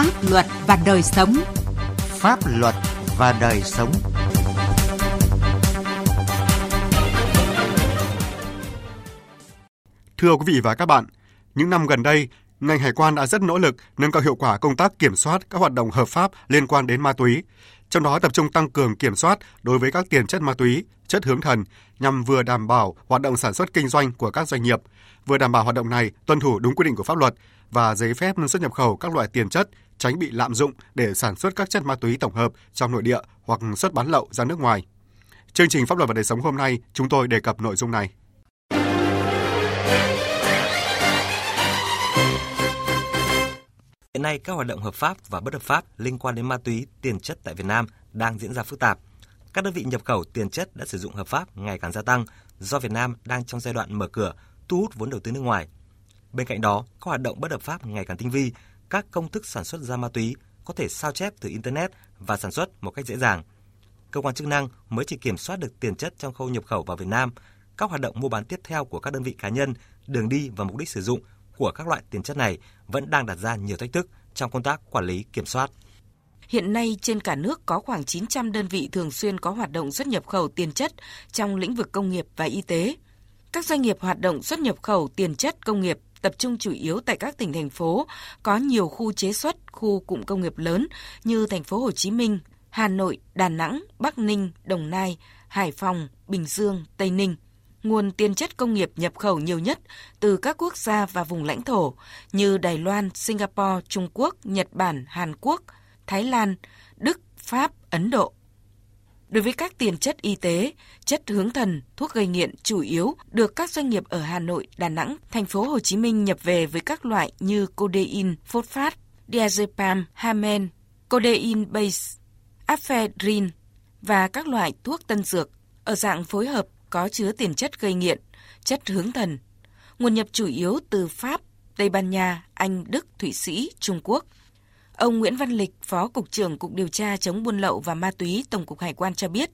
pháp luật và đời sống. Pháp luật và đời sống. Thưa quý vị và các bạn, những năm gần đây, ngành hải quan đã rất nỗ lực nâng cao hiệu quả công tác kiểm soát các hoạt động hợp pháp liên quan đến ma túy, trong đó tập trung tăng cường kiểm soát đối với các tiền chất ma túy, chất hướng thần nhằm vừa đảm bảo hoạt động sản xuất kinh doanh của các doanh nghiệp, vừa đảm bảo hoạt động này tuân thủ đúng quy định của pháp luật và giấy phép xuất nhập khẩu các loại tiền chất, tránh bị lạm dụng để sản xuất các chất ma túy tổng hợp trong nội địa hoặc xuất bán lậu ra nước ngoài. Chương trình Pháp luật và đời sống hôm nay, chúng tôi đề cập nội dung này. Hiện nay, các hoạt động hợp pháp và bất hợp pháp liên quan đến ma túy, tiền chất tại Việt Nam đang diễn ra phức tạp. Các đơn vị nhập khẩu tiền chất đã sử dụng hợp pháp ngày càng gia tăng do Việt Nam đang trong giai đoạn mở cửa, thu hút vốn đầu tư nước ngoài. Bên cạnh đó, các hoạt động bất hợp pháp ngày càng tinh vi, các công thức sản xuất ra ma túy có thể sao chép từ Internet và sản xuất một cách dễ dàng. Cơ quan chức năng mới chỉ kiểm soát được tiền chất trong khâu nhập khẩu vào Việt Nam. Các hoạt động mua bán tiếp theo của các đơn vị cá nhân, đường đi và mục đích sử dụng của các loại tiền chất này vẫn đang đặt ra nhiều thách thức trong công tác quản lý kiểm soát. Hiện nay trên cả nước có khoảng 900 đơn vị thường xuyên có hoạt động xuất nhập khẩu tiền chất trong lĩnh vực công nghiệp và y tế. Các doanh nghiệp hoạt động xuất nhập khẩu tiền chất công nghiệp tập trung chủ yếu tại các tỉnh thành phố có nhiều khu chế xuất, khu cụm công nghiệp lớn như thành phố Hồ Chí Minh, Hà Nội, Đà Nẵng, Bắc Ninh, Đồng Nai, Hải Phòng, Bình Dương, Tây Ninh – nguồn tiền chất công nghiệp nhập khẩu nhiều nhất từ các quốc gia và vùng lãnh thổ như Đài Loan, Singapore, Trung Quốc, Nhật Bản, Hàn Quốc, Thái Lan, Đức, Pháp, Ấn Độ. Đối với các tiền chất y tế, chất hướng thần, thuốc gây nghiện chủ yếu được các doanh nghiệp ở Hà Nội, Đà Nẵng, thành phố Hồ Chí Minh nhập về với các loại như codeine, phosphate, diazepam, hamen, codeine base, aphedrine và các loại thuốc tân dược ở dạng phối hợp có chứa tiền chất gây nghiện, chất hướng thần. Nguồn nhập chủ yếu từ Pháp, Tây Ban Nha, Anh, Đức, Thụy Sĩ, Trung Quốc. Ông Nguyễn Văn Lịch, Phó Cục trưởng Cục Điều tra chống buôn lậu và ma túy Tổng cục Hải quan cho biết,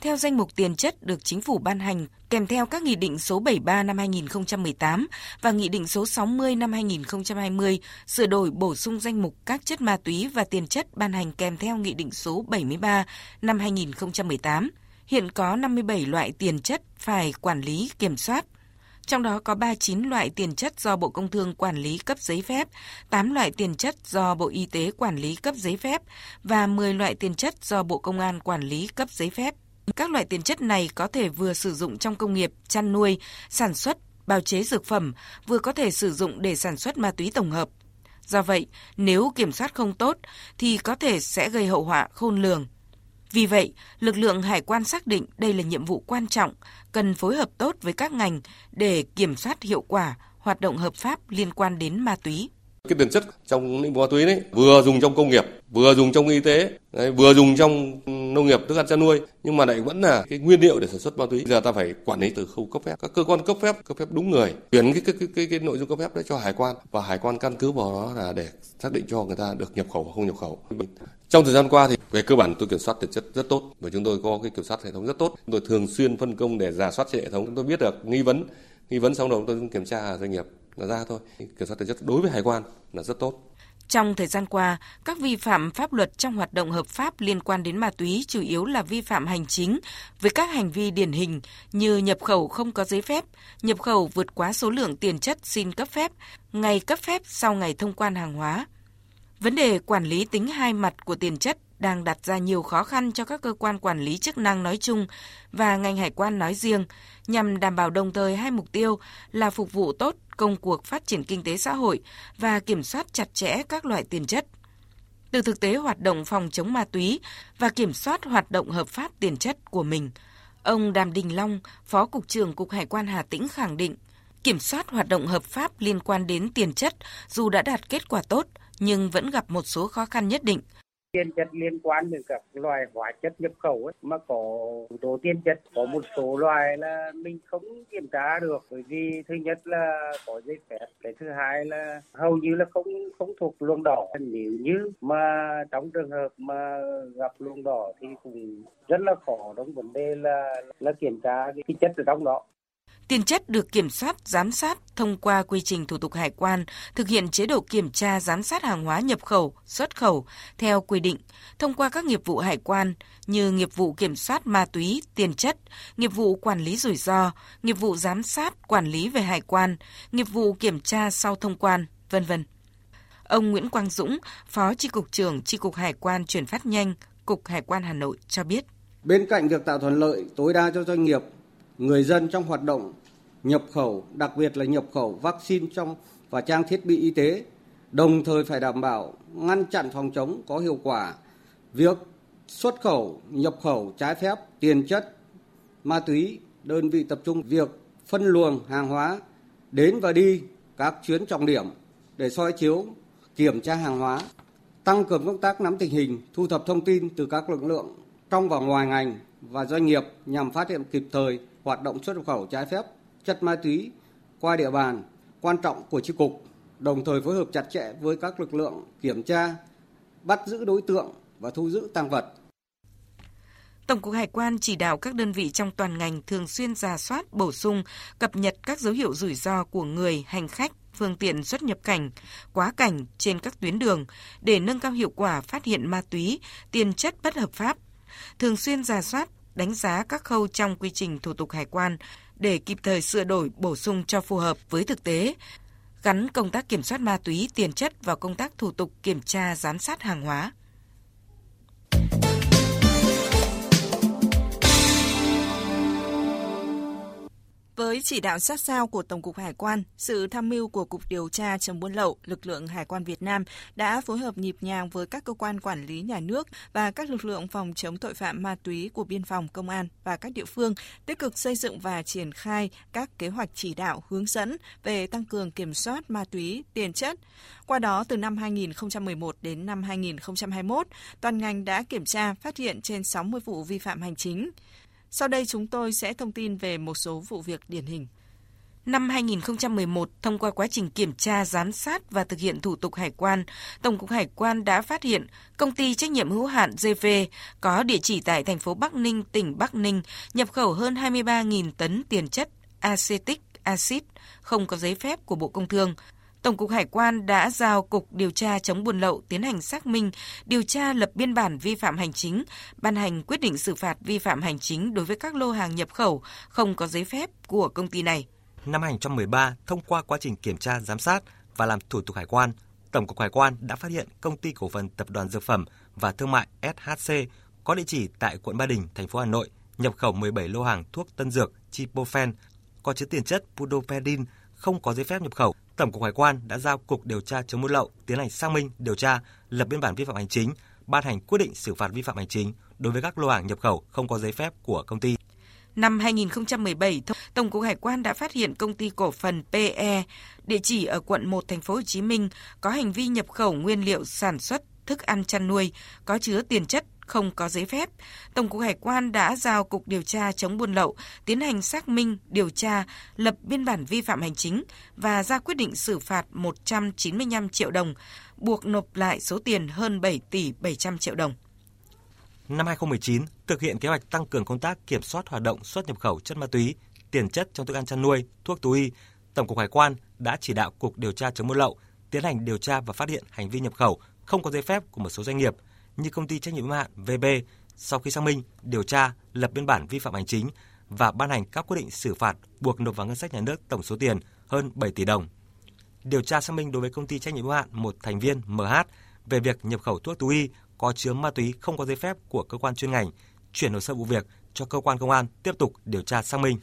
theo danh mục tiền chất được chính phủ ban hành kèm theo các nghị định số 73 năm 2018 và nghị định số 60 năm 2020 sửa đổi bổ sung danh mục các chất ma túy và tiền chất ban hành kèm theo nghị định số 73 năm 2018 Hiện có 57 loại tiền chất phải quản lý kiểm soát. Trong đó có 39 loại tiền chất do Bộ Công Thương quản lý cấp giấy phép, 8 loại tiền chất do Bộ Y tế quản lý cấp giấy phép và 10 loại tiền chất do Bộ Công an quản lý cấp giấy phép. Các loại tiền chất này có thể vừa sử dụng trong công nghiệp, chăn nuôi, sản xuất, bào chế dược phẩm, vừa có thể sử dụng để sản xuất ma túy tổng hợp. Do vậy, nếu kiểm soát không tốt thì có thể sẽ gây hậu họa khôn lường. Vì vậy, lực lượng hải quan xác định đây là nhiệm vụ quan trọng, cần phối hợp tốt với các ngành để kiểm soát hiệu quả hoạt động hợp pháp liên quan đến ma túy. Cái tiền chất trong lĩnh vực ma túy đấy vừa dùng trong công nghiệp, vừa dùng trong y tế, đấy, vừa dùng trong ừ, nông nghiệp thức ăn chăn nuôi nhưng mà lại vẫn là cái nguyên liệu để sản xuất ma túy. Giờ ta phải quản lý từ khâu cấp phép. Các cơ quan cấp phép cấp phép đúng người, chuyển cái cái cái cái, cái nội dung cấp phép đấy cho hải quan và hải quan căn cứ vào đó là để xác định cho người ta được nhập khẩu hoặc không nhập khẩu. Trong thời gian qua thì về cơ bản tôi kiểm soát tiền chất rất tốt và chúng tôi có cái kiểm soát hệ thống rất tốt. Tôi thường xuyên phân công để giả soát trên hệ thống. Chúng tôi biết được nghi vấn, nghi vấn xong rồi tôi kiểm tra doanh nghiệp là ra thôi. Kiểm soát tiền chất đối với hải quan là rất tốt. Trong thời gian qua, các vi phạm pháp luật trong hoạt động hợp pháp liên quan đến ma túy chủ yếu là vi phạm hành chính với các hành vi điển hình như nhập khẩu không có giấy phép, nhập khẩu vượt quá số lượng tiền chất xin cấp phép, ngày cấp phép sau ngày thông quan hàng hóa. Vấn đề quản lý tính hai mặt của tiền chất đang đặt ra nhiều khó khăn cho các cơ quan quản lý chức năng nói chung và ngành hải quan nói riêng nhằm đảm bảo đồng thời hai mục tiêu là phục vụ tốt công cuộc phát triển kinh tế xã hội và kiểm soát chặt chẽ các loại tiền chất. Từ thực tế hoạt động phòng chống ma túy và kiểm soát hoạt động hợp pháp tiền chất của mình, ông Đàm Đình Long, Phó Cục trưởng Cục Hải quan Hà Tĩnh khẳng định, kiểm soát hoạt động hợp pháp liên quan đến tiền chất dù đã đạt kết quả tốt nhưng vẫn gặp một số khó khăn nhất định – tiền chất liên quan đến các loài hóa chất nhập khẩu ấy, mà có tố tiền chất có một số loài là mình không kiểm tra được bởi vì thứ nhất là có giấy phép cái thứ hai là hầu như là không không thuộc luồng đỏ. Nếu như mà trong trường hợp mà gặp luồng đỏ thì cũng rất là khó trong vấn đề là là kiểm tra cái chất ở trong đó. Tiền chất được kiểm soát, giám sát thông qua quy trình thủ tục hải quan, thực hiện chế độ kiểm tra giám sát hàng hóa nhập khẩu, xuất khẩu theo quy định, thông qua các nghiệp vụ hải quan như nghiệp vụ kiểm soát ma túy, tiền chất, nghiệp vụ quản lý rủi ro, nghiệp vụ giám sát, quản lý về hải quan, nghiệp vụ kiểm tra sau thông quan, vân vân. Ông Nguyễn Quang Dũng, Phó Tri cục trưởng Tri cục Hải quan chuyển phát nhanh, Cục Hải quan Hà Nội cho biết. Bên cạnh việc tạo thuận lợi tối đa cho doanh nghiệp, người dân trong hoạt động nhập khẩu, đặc biệt là nhập khẩu vaccine trong và trang thiết bị y tế, đồng thời phải đảm bảo ngăn chặn phòng chống có hiệu quả việc xuất khẩu, nhập khẩu trái phép tiền chất, ma túy, đơn vị tập trung việc phân luồng hàng hóa đến và đi các chuyến trọng điểm để soi chiếu, kiểm tra hàng hóa, tăng cường công tác nắm tình hình, thu thập thông tin từ các lực lượng trong và ngoài ngành và doanh nghiệp nhằm phát hiện kịp thời hoạt động xuất nhập khẩu trái phép chất ma túy qua địa bàn quan trọng của chi cục, đồng thời phối hợp chặt chẽ với các lực lượng kiểm tra, bắt giữ đối tượng và thu giữ tăng vật. Tổng cục Hải quan chỉ đạo các đơn vị trong toàn ngành thường xuyên ra soát, bổ sung, cập nhật các dấu hiệu rủi ro của người, hành khách, phương tiện xuất nhập cảnh, quá cảnh trên các tuyến đường để nâng cao hiệu quả phát hiện ma túy, tiền chất bất hợp pháp. Thường xuyên ra soát, đánh giá các khâu trong quy trình thủ tục hải quan để kịp thời sửa đổi, bổ sung cho phù hợp với thực tế, gắn công tác kiểm soát ma túy, tiền chất vào công tác thủ tục kiểm tra giám sát hàng hóa. Với chỉ đạo sát sao của Tổng cục Hải quan, sự tham mưu của Cục Điều tra chống buôn lậu, lực lượng Hải quan Việt Nam đã phối hợp nhịp nhàng với các cơ quan quản lý nhà nước và các lực lượng phòng chống tội phạm ma túy của biên phòng, công an và các địa phương tích cực xây dựng và triển khai các kế hoạch chỉ đạo hướng dẫn về tăng cường kiểm soát ma túy, tiền chất. Qua đó, từ năm 2011 đến năm 2021, toàn ngành đã kiểm tra phát hiện trên 60 vụ vi phạm hành chính. Sau đây chúng tôi sẽ thông tin về một số vụ việc điển hình. Năm 2011, thông qua quá trình kiểm tra, giám sát và thực hiện thủ tục hải quan, Tổng cục Hải quan đã phát hiện công ty trách nhiệm hữu hạn GV có địa chỉ tại thành phố Bắc Ninh, tỉnh Bắc Ninh nhập khẩu hơn 23.000 tấn tiền chất acetic acid không có giấy phép của Bộ Công Thương, Tổng cục Hải quan đã giao Cục Điều tra chống buôn lậu tiến hành xác minh, điều tra lập biên bản vi phạm hành chính, ban hành quyết định xử phạt vi phạm hành chính đối với các lô hàng nhập khẩu không có giấy phép của công ty này. Năm 2013, thông qua quá trình kiểm tra, giám sát và làm thủ tục hải quan, Tổng cục Hải quan đã phát hiện công ty cổ phần Tập đoàn Dược phẩm và Thương mại SHC có địa chỉ tại quận Ba Đình, thành phố Hà Nội, nhập khẩu 17 lô hàng thuốc tân dược Chipofen có chứa tiền chất pudopedin không có giấy phép nhập khẩu Tổng cục Hải quan đã giao Cục Điều tra chống buôn lậu tiến hành xác minh, điều tra, lập biên bản vi phạm hành chính, ban hành quyết định xử phạt vi phạm hành chính đối với các lô hàng nhập khẩu không có giấy phép của công ty. Năm 2017, Tổng cục Hải quan đã phát hiện công ty cổ phần PE, địa chỉ ở quận 1 thành phố Hồ Chí Minh có hành vi nhập khẩu nguyên liệu sản xuất thức ăn chăn nuôi có chứa tiền chất không có giấy phép, Tổng cục Hải quan đã giao Cục Điều tra chống buôn lậu tiến hành xác minh, điều tra, lập biên bản vi phạm hành chính và ra quyết định xử phạt 195 triệu đồng, buộc nộp lại số tiền hơn 7 tỷ 700 triệu đồng. Năm 2019, thực hiện kế hoạch tăng cường công tác kiểm soát hoạt động xuất nhập khẩu chất ma túy, tiền chất trong thức ăn chăn nuôi, thuốc thú y, Tổng cục Hải quan đã chỉ đạo Cục Điều tra chống buôn lậu tiến hành điều tra và phát hiện hành vi nhập khẩu không có giấy phép của một số doanh nghiệp – như công ty trách nhiệm hữu hạn VB sau khi xác minh, điều tra, lập biên bản vi phạm hành chính và ban hành các quyết định xử phạt buộc nộp vào ngân sách nhà nước tổng số tiền hơn 7 tỷ đồng. Điều tra xác minh đối với công ty trách nhiệm hữu hạn một thành viên MH về việc nhập khẩu thuốc thú y có chứa ma túy không có giấy phép của cơ quan chuyên ngành, chuyển hồ sơ vụ việc cho cơ quan công an tiếp tục điều tra xác minh.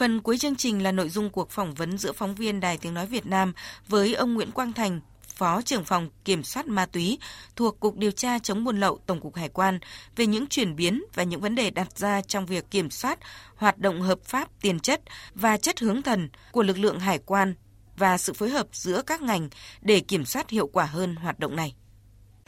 Phần cuối chương trình là nội dung cuộc phỏng vấn giữa phóng viên Đài Tiếng Nói Việt Nam với ông Nguyễn Quang Thành, Phó trưởng phòng Kiểm soát ma túy thuộc Cục Điều tra chống buôn lậu Tổng cục Hải quan về những chuyển biến và những vấn đề đặt ra trong việc kiểm soát hoạt động hợp pháp tiền chất và chất hướng thần của lực lượng hải quan và sự phối hợp giữa các ngành để kiểm soát hiệu quả hơn hoạt động này.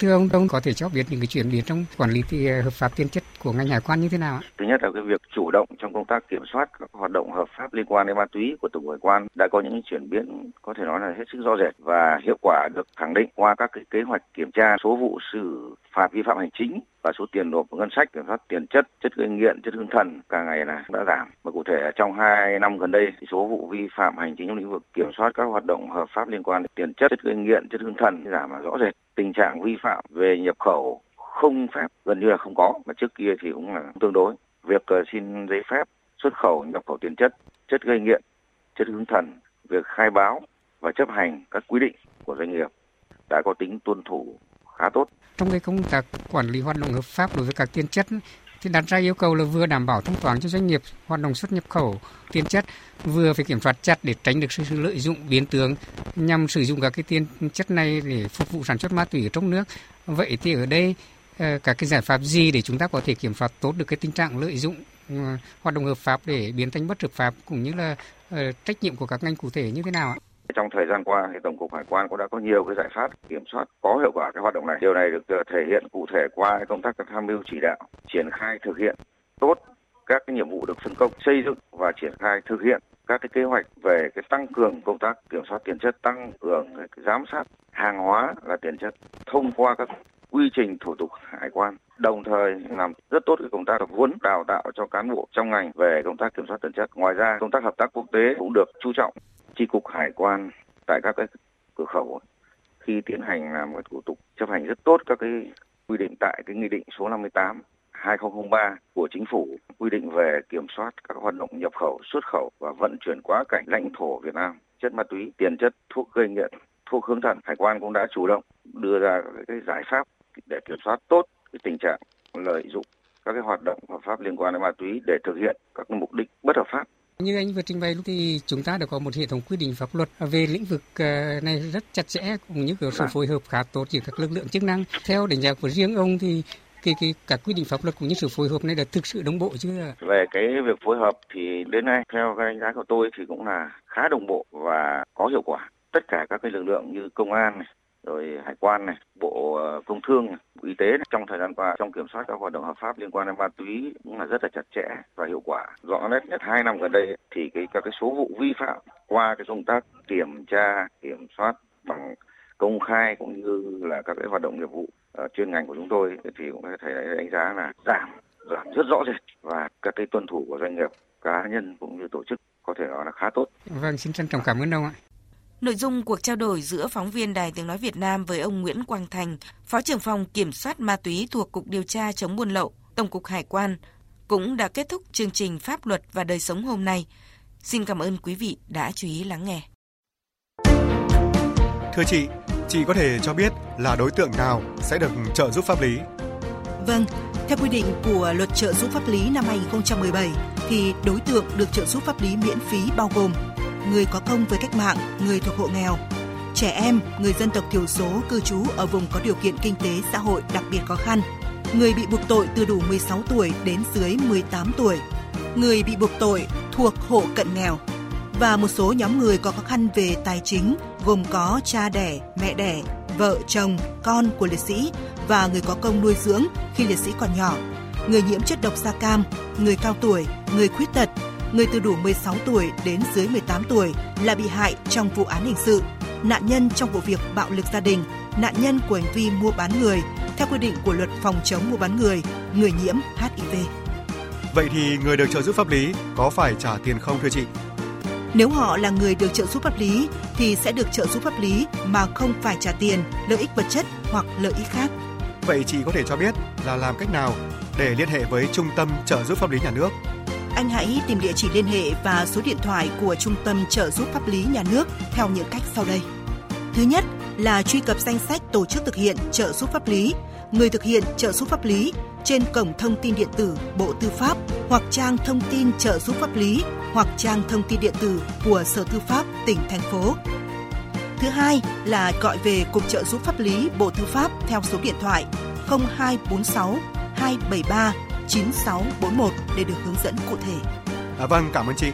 Thưa ông, ông có thể cho biết những cái chuyển biến trong quản lý thì ờ, hợp pháp tiền chất của ngành hải quan như thế nào ạ? Thứ nhất là cái việc chủ động trong công tác kiểm soát các hoạt động hợp pháp liên quan đến ma túy của tổng hải quan đã có những chuyển biến có thể nói là hết sức rõ rệt và hiệu quả được khẳng định qua các cái kế hoạch kiểm tra số vụ xử phạt vi phạm hành chính và số tiền nộp ngân sách kiểm soát tiền chất, chất gây nghiện, chất hương thần càng ngày là đã giảm. Và cụ thể trong hai năm gần đây, thì số vụ vi phạm hành chính trong lĩnh vực kiểm soát các hoạt động hợp pháp liên quan đến tiền chất, chất gây nghiện, chất hương thần giảm là rõ rệt. Tình trạng vi phạm về nhập khẩu không phép gần như là không có, mà trước kia thì cũng là tương đối. Việc ờ, xin giấy phép xuất khẩu nhập khẩu tiền chất, chất gây nghiện, chất hướng thần, việc khai báo và chấp hành các quy định của doanh nghiệp đã có tính tuân thủ khá tốt. Trong cái công tác quản lý hoạt động hợp pháp đối với các tiền chất thì đặt ra yêu cầu là vừa đảm bảo thông thoáng cho doanh nghiệp hoạt động xuất nhập khẩu tiền chất, vừa phải kiểm soát chặt để tránh được sự lợi dụng biến tướng nhằm sử dụng các cái tiền chất này để phục vụ sản xuất ma túy ở trong nước. Vậy thì ở đây ờ, các cái giải pháp gì để chúng ta có thể kiểm soát tốt được cái tình trạng lợi dụng ờ, hoạt động hợp pháp để biến thành bất hợp pháp cũng như là ờ, trách nhiệm của các ngành cụ thể như thế nào ạ? Trong thời gian qua thì Tổng cục Hải quan cũng đã có nhiều cái giải pháp kiểm soát có hiệu quả cái hoạt động này. Điều này được thể hiện cụ thể qua công tác tham mưu chỉ đạo, triển khai thực hiện tốt các cái nhiệm vụ được phân công xây dựng và triển khai thực hiện các cái kế hoạch về cái tăng cường công tác kiểm soát tiền chất, tăng cường giám sát hàng hóa là tiền chất thông qua các quy trình thủ tục hải quan đồng thời làm rất tốt cái công tác tập huấn đào tạo cho cán bộ trong ngành về công tác kiểm soát tiền chất ngoài ra công tác hợp tác quốc tế cũng được chú trọng chi cục hải quan tại các cái cửa khẩu khi tiến hành làm một thủ tục chấp hành rất tốt các cái quy định tại cái nghị định số 58 2003 của chính phủ quy định về kiểm soát các hoạt động nhập khẩu, xuất khẩu và vận chuyển quá cảnh lãnh thổ Việt Nam chất ma túy, tiền chất, thuốc gây nghiện, thuốc hướng thần. Hải quan cũng đã chủ động đưa ra cái giải pháp để kiểm soát tốt cái tình trạng lợi dụng các cái hoạt động hợp pháp liên quan đến ma túy để thực hiện các mục đích bất hợp pháp như anh vừa trình bày lúc thì chúng ta đã có một hệ thống quy định pháp luật về lĩnh vực ờ, này rất chặt chẽ cũng như có sự phối hợp khá tốt giữa các lực lượng chức năng. Theo đánh giá của riêng ông thì cái, cái các quy định pháp luật cũng như sự phối hợp này đã thực sự đồng bộ chưa? Về cái việc phối hợp thì đến nay theo cái đánh giá của tôi thì cũng là khá đồng bộ và có hiệu quả. Tất cả các cái lực lượng như công an này, rồi hải quan này, bộ ờ, công thương, này, bộ y tế này, trong thời gian qua trong kiểm soát các hoạt động hợp pháp liên quan đến ma túy cũng là rất là chặt chẽ và hiệu quả. Rõ nét nhất hai năm gần đây thì cái các cái số vụ vi phạm qua cái công tác kiểm tra, kiểm soát bằng công khai cũng như là các cái hoạt động nghiệp vụ ờ, chuyên ngành của chúng tôi thì cũng có thể đánh giá là giảm giảm rất rõ rệt và các cái tuân thủ của doanh nghiệp cá nhân cũng như tổ chức có thể nói là khá tốt. Vâng, xin trân trọng cảm ơn ông ạ. Nội dung cuộc trao đổi giữa phóng viên Đài Tiếng Nói Việt Nam với ông Nguyễn Quang Thành, Phó trưởng phòng Kiểm soát Ma túy thuộc Cục Điều tra chống buôn lậu, Tổng cục Hải quan, cũng đã kết thúc chương trình Pháp luật và đời sống hôm nay. Xin cảm ơn quý vị đã chú ý lắng nghe. Thưa chị, chị có thể cho biết là đối tượng nào sẽ được trợ giúp pháp lý? Vâng, theo quy định của Luật trợ giúp pháp lý năm 2017 thì đối tượng được trợ giúp pháp lý miễn phí bao gồm người có công với cách mạng, người thuộc hộ nghèo, trẻ em, người dân tộc thiểu số cư trú ở vùng có điều kiện kinh tế xã hội đặc biệt khó khăn, người bị buộc tội từ đủ 16 tuổi đến dưới 18 tuổi, người bị buộc tội thuộc hộ cận nghèo. Và một số nhóm người có khó khăn về tài chính gồm có cha đẻ, mẹ đẻ, vợ, chồng, con của liệt sĩ và người có công nuôi dưỡng khi liệt sĩ còn nhỏ, người nhiễm chất độc da cam, người cao tuổi, người khuyết tật, người từ đủ 16 tuổi đến dưới 18 tuổi là bị hại trong vụ án hình sự, nạn nhân trong vụ việc bạo lực gia đình, nạn nhân của hành vi mua bán người theo quy định của luật phòng chống mua bán người, người nhiễm HIV. Vậy thì người được trợ giúp pháp lý có phải trả tiền không thưa chị? Nếu họ là người được trợ giúp pháp lý thì sẽ được trợ giúp pháp lý mà không phải trả tiền, lợi ích vật chất hoặc lợi ích khác. Vậy chị có thể cho biết là làm cách nào để liên hệ với Trung tâm trợ giúp pháp lý nhà nước anh hãy tìm địa chỉ liên hệ và số điện thoại của Trung tâm trợ giúp pháp lý nhà nước theo những cách sau đây. Thứ nhất là truy cập danh sách tổ chức thực hiện trợ giúp pháp lý, người thực hiện trợ giúp pháp lý trên cổng thông tin điện tử Bộ Tư pháp hoặc trang thông tin trợ giúp pháp lý hoặc trang thông tin điện tử của Sở Tư pháp tỉnh thành phố. Thứ hai là gọi về Cục trợ giúp pháp lý Bộ Tư pháp theo số điện thoại 0246 273 9641 để được hướng dẫn cụ thể. À, vâng, cảm ơn chị.